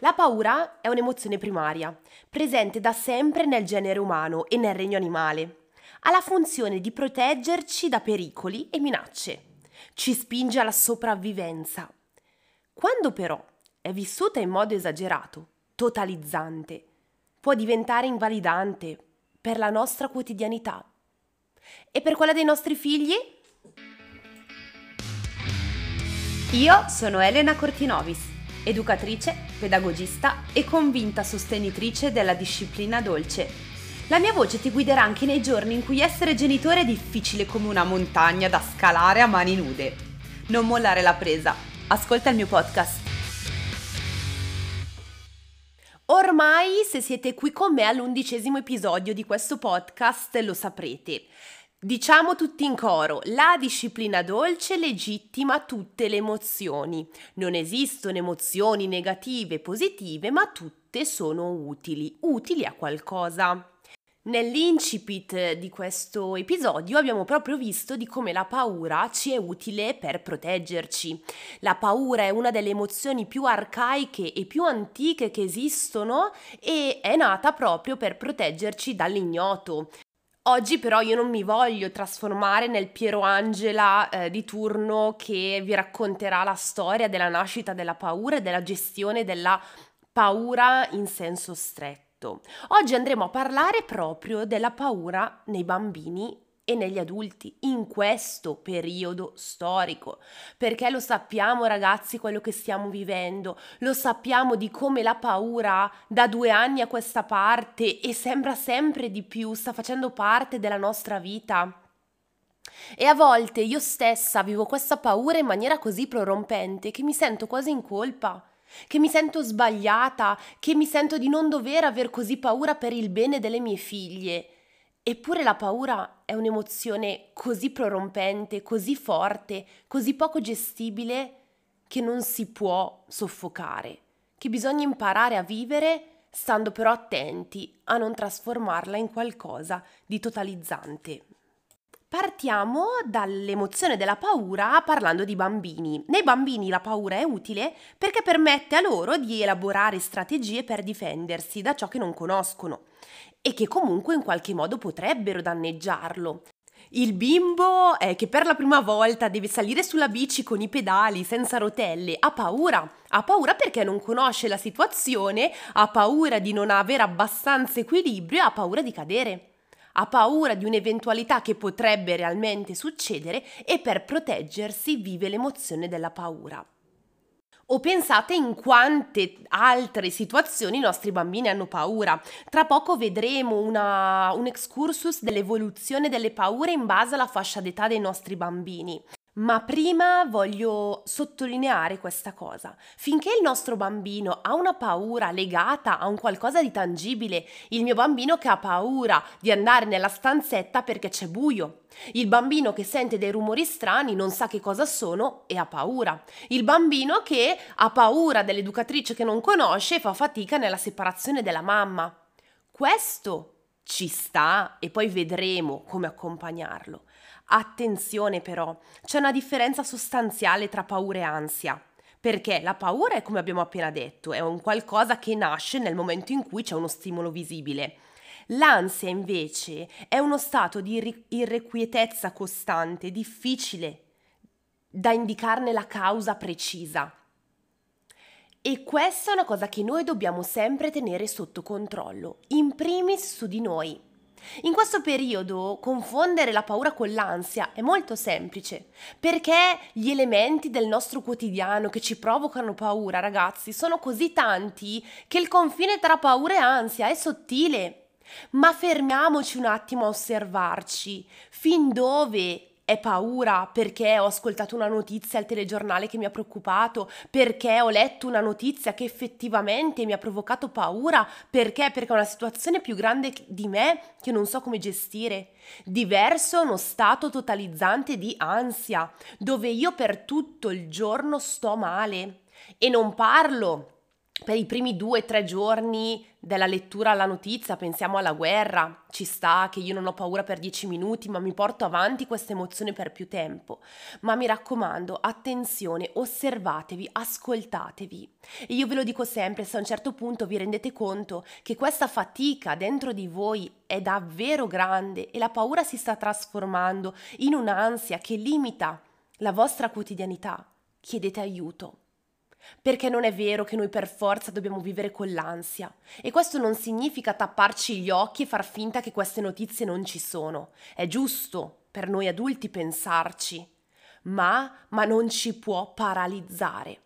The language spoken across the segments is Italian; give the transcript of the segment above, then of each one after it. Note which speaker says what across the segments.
Speaker 1: La paura è un'emozione primaria, presente da sempre nel genere umano e nel regno animale. Ha la funzione di proteggerci da pericoli e minacce. Ci spinge alla sopravvivenza. Quando però è vissuta in modo esagerato, totalizzante, può diventare invalidante per la nostra quotidianità e per quella dei nostri figli?
Speaker 2: Io sono Elena Cortinovis educatrice, pedagogista e convinta sostenitrice della disciplina dolce. La mia voce ti guiderà anche nei giorni in cui essere genitore è difficile come una montagna da scalare a mani nude. Non mollare la presa. Ascolta il mio podcast.
Speaker 1: Ormai, se siete qui con me all'undicesimo episodio di questo podcast, lo saprete. Diciamo tutti in coro, la disciplina dolce legittima tutte le emozioni. Non esistono emozioni negative e positive, ma tutte sono utili, utili a qualcosa. Nell'incipit di questo episodio abbiamo proprio visto di come la paura ci è utile per proteggerci. La paura è una delle emozioni più arcaiche e più antiche che esistono e è nata proprio per proteggerci dall'ignoto, Oggi però io non mi voglio trasformare nel Piero Angela eh, di turno che vi racconterà la storia della nascita della paura e della gestione della paura in senso stretto. Oggi andremo a parlare proprio della paura nei bambini e negli adulti in questo periodo storico, perché lo sappiamo ragazzi quello che stiamo vivendo, lo sappiamo di come la paura da due anni a questa parte e sembra sempre di più sta facendo parte della nostra vita. E a volte io stessa vivo questa paura in maniera così prorompente che mi sento quasi in colpa che mi sento sbagliata, che mi sento di non dover aver così paura per il bene delle mie figlie. Eppure la paura è un'emozione così prorompente, così forte, così poco gestibile che non si può soffocare, che bisogna imparare a vivere stando però attenti a non trasformarla in qualcosa di totalizzante. Partiamo dall'emozione della paura parlando di bambini. Nei bambini la paura è utile perché permette a loro di elaborare strategie per difendersi da ciò che non conoscono e che comunque in qualche modo potrebbero danneggiarlo. Il bimbo eh, che per la prima volta deve salire sulla bici con i pedali senza rotelle ha paura, ha paura perché non conosce la situazione, ha paura di non avere abbastanza equilibrio, ha paura di cadere ha paura di un'eventualità che potrebbe realmente succedere e per proteggersi vive l'emozione della paura. O pensate in quante altre situazioni i nostri bambini hanno paura. Tra poco vedremo una, un excursus dell'evoluzione delle paure in base alla fascia d'età dei nostri bambini. Ma prima voglio sottolineare questa cosa. Finché il nostro bambino ha una paura legata a un qualcosa di tangibile, il mio bambino che ha paura di andare nella stanzetta perché c'è buio, il bambino che sente dei rumori strani non sa che cosa sono e ha paura, il bambino che ha paura dell'educatrice che non conosce e fa fatica nella separazione della mamma. Questo ci sta e poi vedremo come accompagnarlo. Attenzione però, c'è una differenza sostanziale tra paura e ansia. Perché la paura è, come abbiamo appena detto, è un qualcosa che nasce nel momento in cui c'è uno stimolo visibile. L'ansia invece è uno stato di irrequietezza costante, difficile da indicarne la causa precisa. E questa è una cosa che noi dobbiamo sempre tenere sotto controllo, in primis su di noi. In questo periodo confondere la paura con l'ansia è molto semplice, perché gli elementi del nostro quotidiano che ci provocano paura, ragazzi, sono così tanti che il confine tra paura e ansia è sottile. Ma fermiamoci un attimo a osservarci fin dove è paura perché ho ascoltato una notizia al telegiornale che mi ha preoccupato, perché ho letto una notizia che effettivamente mi ha provocato paura, perché? Perché è una situazione più grande di me che non so come gestire. Diverso è uno stato totalizzante di ansia, dove io per tutto il giorno sto male e non parlo per i primi due o tre giorni della lettura alla notizia pensiamo alla guerra, ci sta che io non ho paura per dieci minuti, ma mi porto avanti questa emozione per più tempo. Ma mi raccomando, attenzione, osservatevi, ascoltatevi. E io ve lo dico sempre, se a un certo punto vi rendete conto che questa fatica dentro di voi è davvero grande e la paura si sta trasformando in un'ansia che limita la vostra quotidianità, chiedete aiuto perché non è vero che noi per forza dobbiamo vivere con l'ansia. E questo non significa tapparci gli occhi e far finta che queste notizie non ci sono. È giusto per noi adulti pensarci, ma, ma non ci può paralizzare.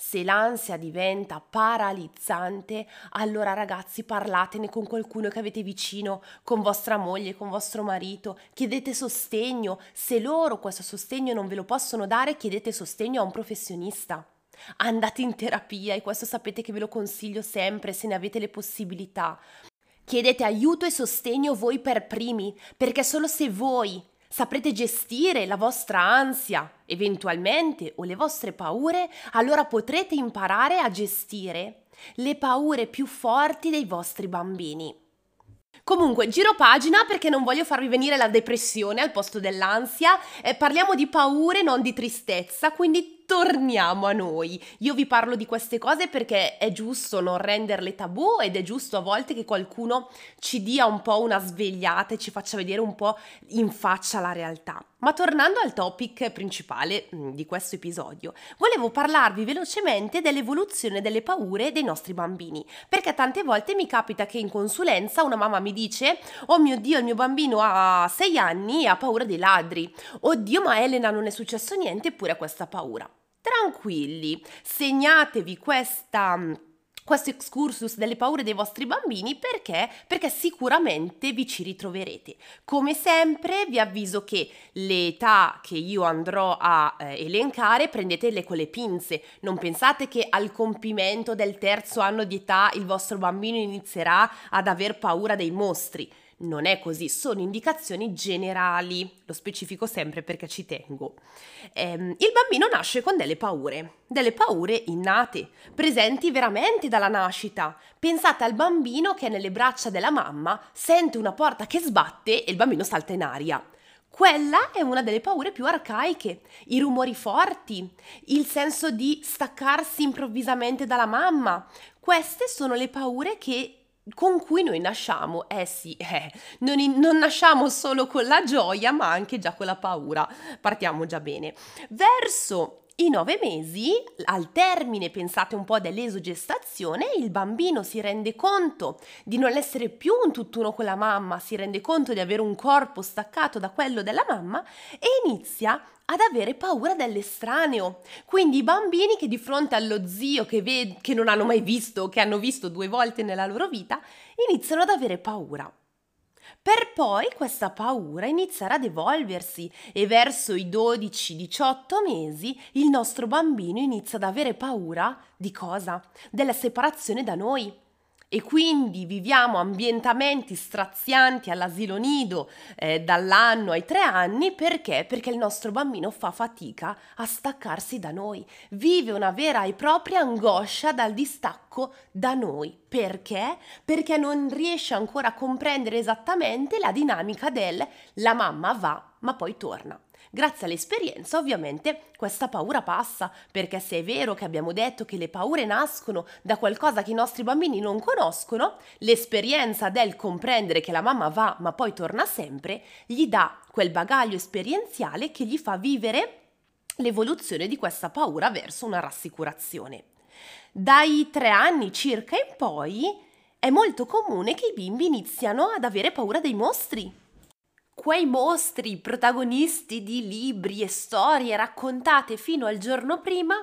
Speaker 1: Se l'ansia diventa paralizzante, allora ragazzi parlatene con qualcuno che avete vicino, con vostra moglie, con vostro marito, chiedete sostegno. Se loro questo sostegno non ve lo possono dare, chiedete sostegno a un professionista andate in terapia e questo sapete che ve lo consiglio sempre se ne avete le possibilità. Chiedete aiuto e sostegno voi per primi, perché solo se voi saprete gestire la vostra ansia, eventualmente, o le vostre paure, allora potrete imparare a gestire le paure più forti dei vostri bambini. Comunque, giro pagina perché non voglio farvi venire la depressione al posto dell'ansia. Eh, parliamo di paure, non di tristezza, quindi torniamo a noi. Io vi parlo di queste cose perché è giusto non renderle tabù ed è giusto a volte che qualcuno ci dia un po' una svegliata e ci faccia vedere un po' in faccia la realtà. Ma tornando al topic principale mm, di questo episodio, volevo parlarvi velocemente dell'evoluzione delle paure dei nostri bambini, perché tante volte mi capita che in consulenza una mamma mi dice "Oh mio Dio, il mio bambino ha 6 anni e ha paura dei ladri". "Oddio, ma Elena non è successo niente eppure ha questa paura" tranquilli, segnatevi questa questo excursus delle paure dei vostri bambini perché? Perché sicuramente vi ci ritroverete. Come sempre vi avviso che le età che io andrò a eh, elencare prendetele con le pinze, non pensate che al compimento del terzo anno di età il vostro bambino inizierà ad aver paura dei mostri. Non è così, sono indicazioni generali, lo specifico sempre perché ci tengo. Ehm, il bambino nasce con delle paure, delle paure innate, presenti veramente dalla nascita. Pensate al bambino che nelle braccia della mamma sente una porta che sbatte e il bambino salta in aria. Quella è una delle paure più arcaiche, i rumori forti, il senso di staccarsi improvvisamente dalla mamma. Queste sono le paure che con cui noi nasciamo, eh sì, eh, non, in, non, nasciamo solo con la gioia, ma anche già con la paura. Partiamo già bene. Verso i nove mesi, al termine, pensate un po' dell'esogestazione, il bambino si rende conto di non essere più un tutt'uno con la mamma, si rende conto di avere un corpo staccato da quello della mamma e inizia ad avere paura dell'estraneo. Quindi i bambini che di fronte allo zio che, ved- che non hanno mai visto, che hanno visto due volte nella loro vita, iniziano ad avere paura per poi questa paura iniziare ad evolversi e verso i 12-18 mesi il nostro bambino inizia ad avere paura di cosa? Della separazione da noi e quindi viviamo ambientamenti strazianti all'asilo nido eh, dall'anno ai tre anni perché? Perché il nostro bambino fa fatica a staccarsi da noi, vive una vera e propria angoscia dal distacco da noi. Perché? Perché non riesce ancora a comprendere esattamente la dinamica del la mamma va ma poi torna. Grazie all'esperienza ovviamente questa paura passa, perché se è vero che abbiamo detto che le paure nascono da qualcosa che i nostri bambini non conoscono, l'esperienza del comprendere che la mamma va ma poi torna sempre gli dà quel bagaglio esperienziale che gli fa vivere l'evoluzione di questa paura verso una rassicurazione. Dai tre anni circa in poi è molto comune che i bimbi iniziano ad avere paura dei mostri quei mostri protagonisti di libri e storie raccontate fino al giorno prima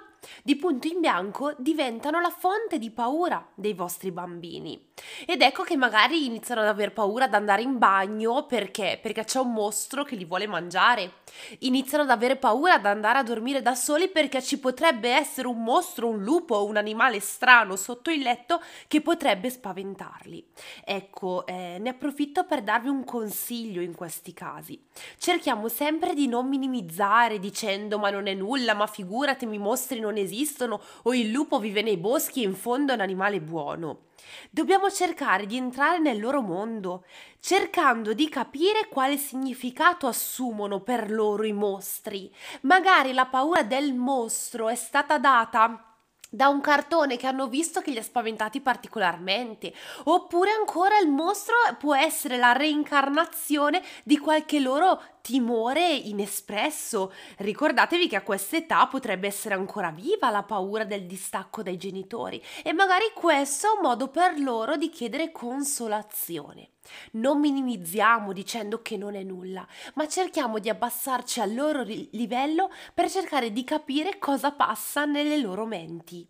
Speaker 1: di punto in bianco diventano la fonte di paura dei vostri bambini. Ed ecco che magari iniziano ad aver paura ad andare in bagno perché? Perché c'è un mostro che li vuole mangiare. Iniziano ad avere paura ad andare a dormire da soli perché ci potrebbe essere un mostro, un lupo o un animale strano sotto il letto che potrebbe spaventarli. Ecco, eh, ne approfitto per darvi un consiglio in questi casi. Cerchiamo sempre di non minimizzare dicendo ma non è nulla, ma figurati, i mostri non esistono o il lupo vive nei boschi e in fondo è un animale buono. Dobbiamo cercare di entrare nel loro mondo, cercando di capire quale significato assumono per loro i mostri. Magari la paura del mostro è stata data da un cartone che hanno visto che li ha spaventati particolarmente, oppure ancora il mostro può essere la reincarnazione di qualche loro timore inespresso. Ricordatevi che a quest'età potrebbe essere ancora viva la paura del distacco dai genitori e magari questo è un modo per loro di chiedere consolazione. Non minimizziamo dicendo che non è nulla, ma cerchiamo di abbassarci al loro livello per cercare di capire cosa passa nelle loro menti.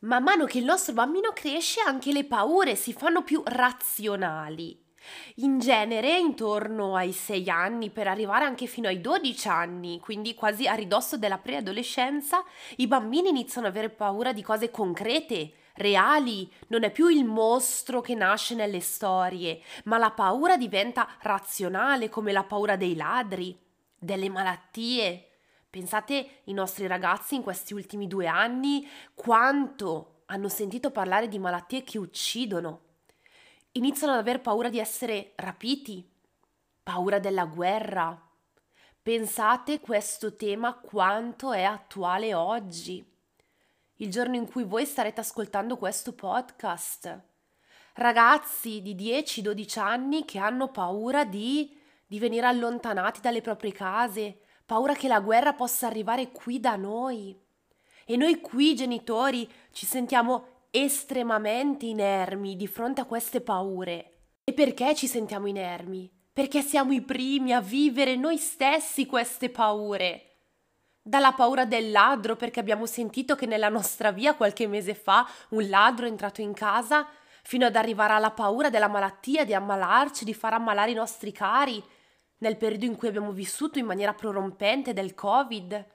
Speaker 1: Man mano che il nostro bambino cresce anche le paure si fanno più razionali. In genere intorno ai 6 anni per arrivare anche fino ai 12 anni, quindi quasi a ridosso della preadolescenza, i bambini iniziano ad avere paura di cose concrete, reali, non è più il mostro che nasce nelle storie, ma la paura diventa razionale come la paura dei ladri, delle malattie. Pensate i nostri ragazzi in questi ultimi due anni quanto hanno sentito parlare di malattie che uccidono. Iniziano ad aver paura di essere rapiti, paura della guerra. Pensate questo tema quanto è attuale oggi il giorno in cui voi starete ascoltando questo podcast. Ragazzi di 10-12 anni che hanno paura di, di venire allontanati dalle proprie case, paura che la guerra possa arrivare qui da noi. E noi qui, genitori, ci sentiamo estremamente inermi di fronte a queste paure. E perché ci sentiamo inermi? Perché siamo i primi a vivere noi stessi queste paure dalla paura del ladro perché abbiamo sentito che nella nostra via qualche mese fa un ladro è entrato in casa, fino ad arrivare alla paura della malattia, di ammalarci, di far ammalare i nostri cari, nel periodo in cui abbiamo vissuto in maniera prorompente del Covid.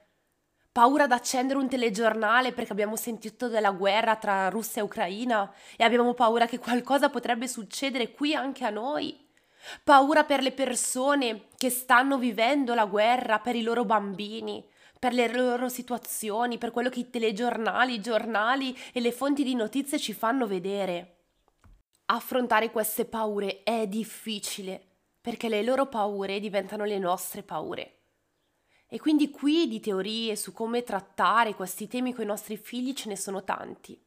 Speaker 1: Paura ad accendere un telegiornale perché abbiamo sentito della guerra tra Russia e Ucraina e abbiamo paura che qualcosa potrebbe succedere qui anche a noi. Paura per le persone che stanno vivendo la guerra, per i loro bambini per le loro situazioni, per quello che i telegiornali, i giornali e le fonti di notizie ci fanno vedere. Affrontare queste paure è difficile perché le loro paure diventano le nostre paure. E quindi qui di teorie su come trattare questi temi con i nostri figli ce ne sono tanti.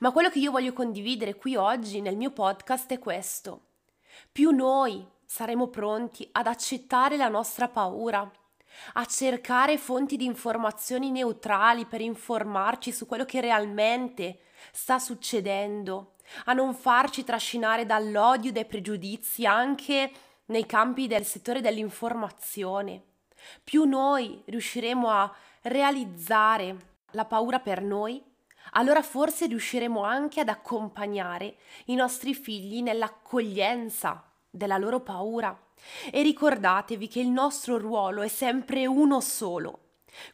Speaker 1: Ma quello che io voglio condividere qui oggi nel mio podcast è questo. Più noi saremo pronti ad accettare la nostra paura, a cercare fonti di informazioni neutrali per informarci su quello che realmente sta succedendo, a non farci trascinare dall'odio e dai pregiudizi anche nei campi del settore dell'informazione. Più noi riusciremo a realizzare la paura per noi, allora forse riusciremo anche ad accompagnare i nostri figli nell'accoglienza della loro paura. E ricordatevi che il nostro ruolo è sempre uno solo,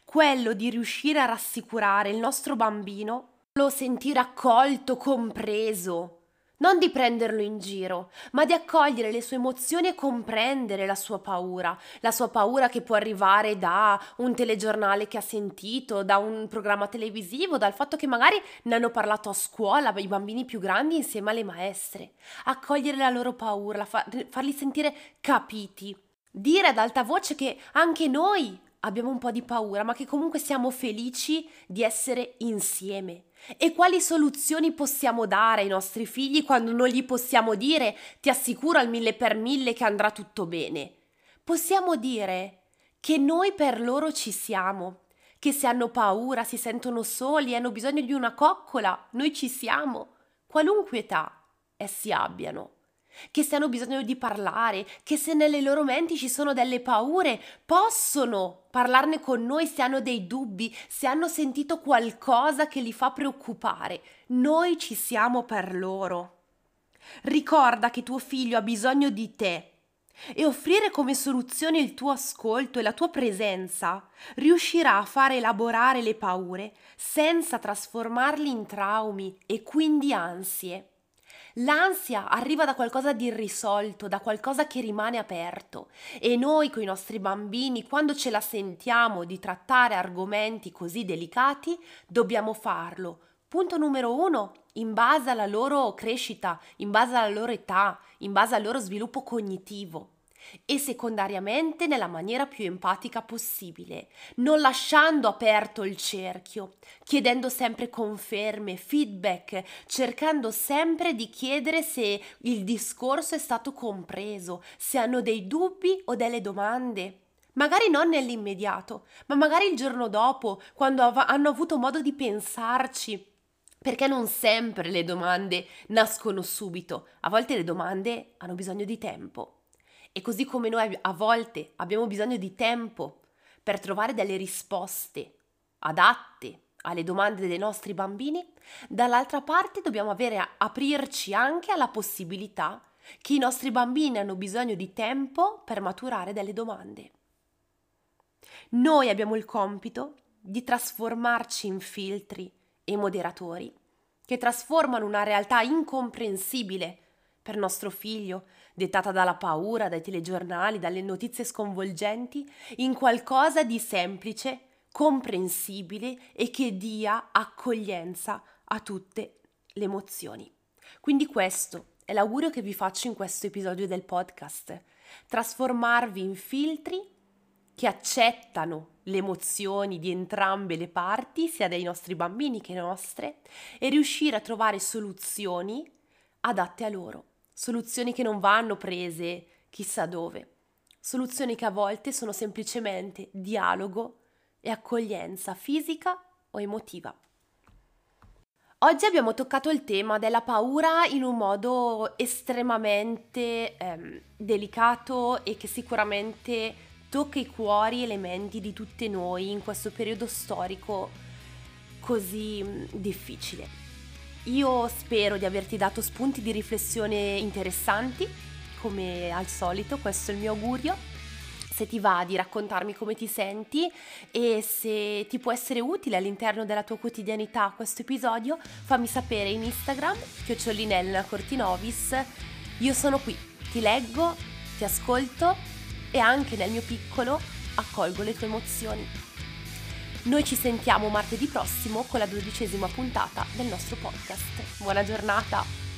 Speaker 1: quello di riuscire a rassicurare il nostro bambino, lo sentire accolto, compreso, non di prenderlo in giro, ma di accogliere le sue emozioni e comprendere la sua paura, la sua paura che può arrivare da un telegiornale che ha sentito, da un programma televisivo, dal fatto che magari ne hanno parlato a scuola i bambini più grandi insieme alle maestre. Accogliere la loro paura, farli sentire capiti. Dire ad alta voce che anche noi abbiamo un po' di paura, ma che comunque siamo felici di essere insieme. E quali soluzioni possiamo dare ai nostri figli quando non gli possiamo dire ti assicuro al mille per mille che andrà tutto bene? Possiamo dire che noi per loro ci siamo, che se hanno paura, si sentono soli, hanno bisogno di una coccola, noi ci siamo, qualunque età essi abbiano che se hanno bisogno di parlare, che se nelle loro menti ci sono delle paure, possono parlarne con noi se hanno dei dubbi, se hanno sentito qualcosa che li fa preoccupare. Noi ci siamo per loro. Ricorda che tuo figlio ha bisogno di te e offrire come soluzione il tuo ascolto e la tua presenza riuscirà a far elaborare le paure senza trasformarli in traumi e quindi ansie. L'ansia arriva da qualcosa di irrisolto, da qualcosa che rimane aperto e noi con i nostri bambini, quando ce la sentiamo di trattare argomenti così delicati, dobbiamo farlo. Punto numero uno, in base alla loro crescita, in base alla loro età, in base al loro sviluppo cognitivo e secondariamente nella maniera più empatica possibile, non lasciando aperto il cerchio, chiedendo sempre conferme, feedback, cercando sempre di chiedere se il discorso è stato compreso, se hanno dei dubbi o delle domande. Magari non nell'immediato, ma magari il giorno dopo, quando av- hanno avuto modo di pensarci, perché non sempre le domande nascono subito, a volte le domande hanno bisogno di tempo. E così come noi a volte abbiamo bisogno di tempo per trovare delle risposte adatte alle domande dei nostri bambini, dall'altra parte dobbiamo avere, aprirci anche alla possibilità che i nostri bambini hanno bisogno di tempo per maturare delle domande. Noi abbiamo il compito di trasformarci in filtri e moderatori che trasformano una realtà incomprensibile per nostro figlio, dettata dalla paura, dai telegiornali, dalle notizie sconvolgenti, in qualcosa di semplice, comprensibile e che dia accoglienza a tutte le emozioni. Quindi questo è l'augurio che vi faccio in questo episodio del podcast, trasformarvi in filtri che accettano le emozioni di entrambe le parti, sia dei nostri bambini che nostre, e riuscire a trovare soluzioni adatte a loro soluzioni che non vanno prese chissà dove, soluzioni che a volte sono semplicemente dialogo e accoglienza fisica o emotiva. Oggi abbiamo toccato il tema della paura in un modo estremamente ehm, delicato e che sicuramente tocca i cuori e le menti di tutte noi in questo periodo storico così difficile. Io spero di averti dato spunti di riflessione interessanti, come al solito, questo è il mio augurio. Se ti va di raccontarmi come ti senti e se ti può essere utile all'interno della tua quotidianità questo episodio, fammi sapere in Instagram, chioccionella Cortinovis. Io sono qui, ti leggo, ti ascolto e anche nel mio piccolo accolgo le tue emozioni. Noi ci sentiamo martedì prossimo con la dodicesima puntata del nostro podcast. Buona giornata!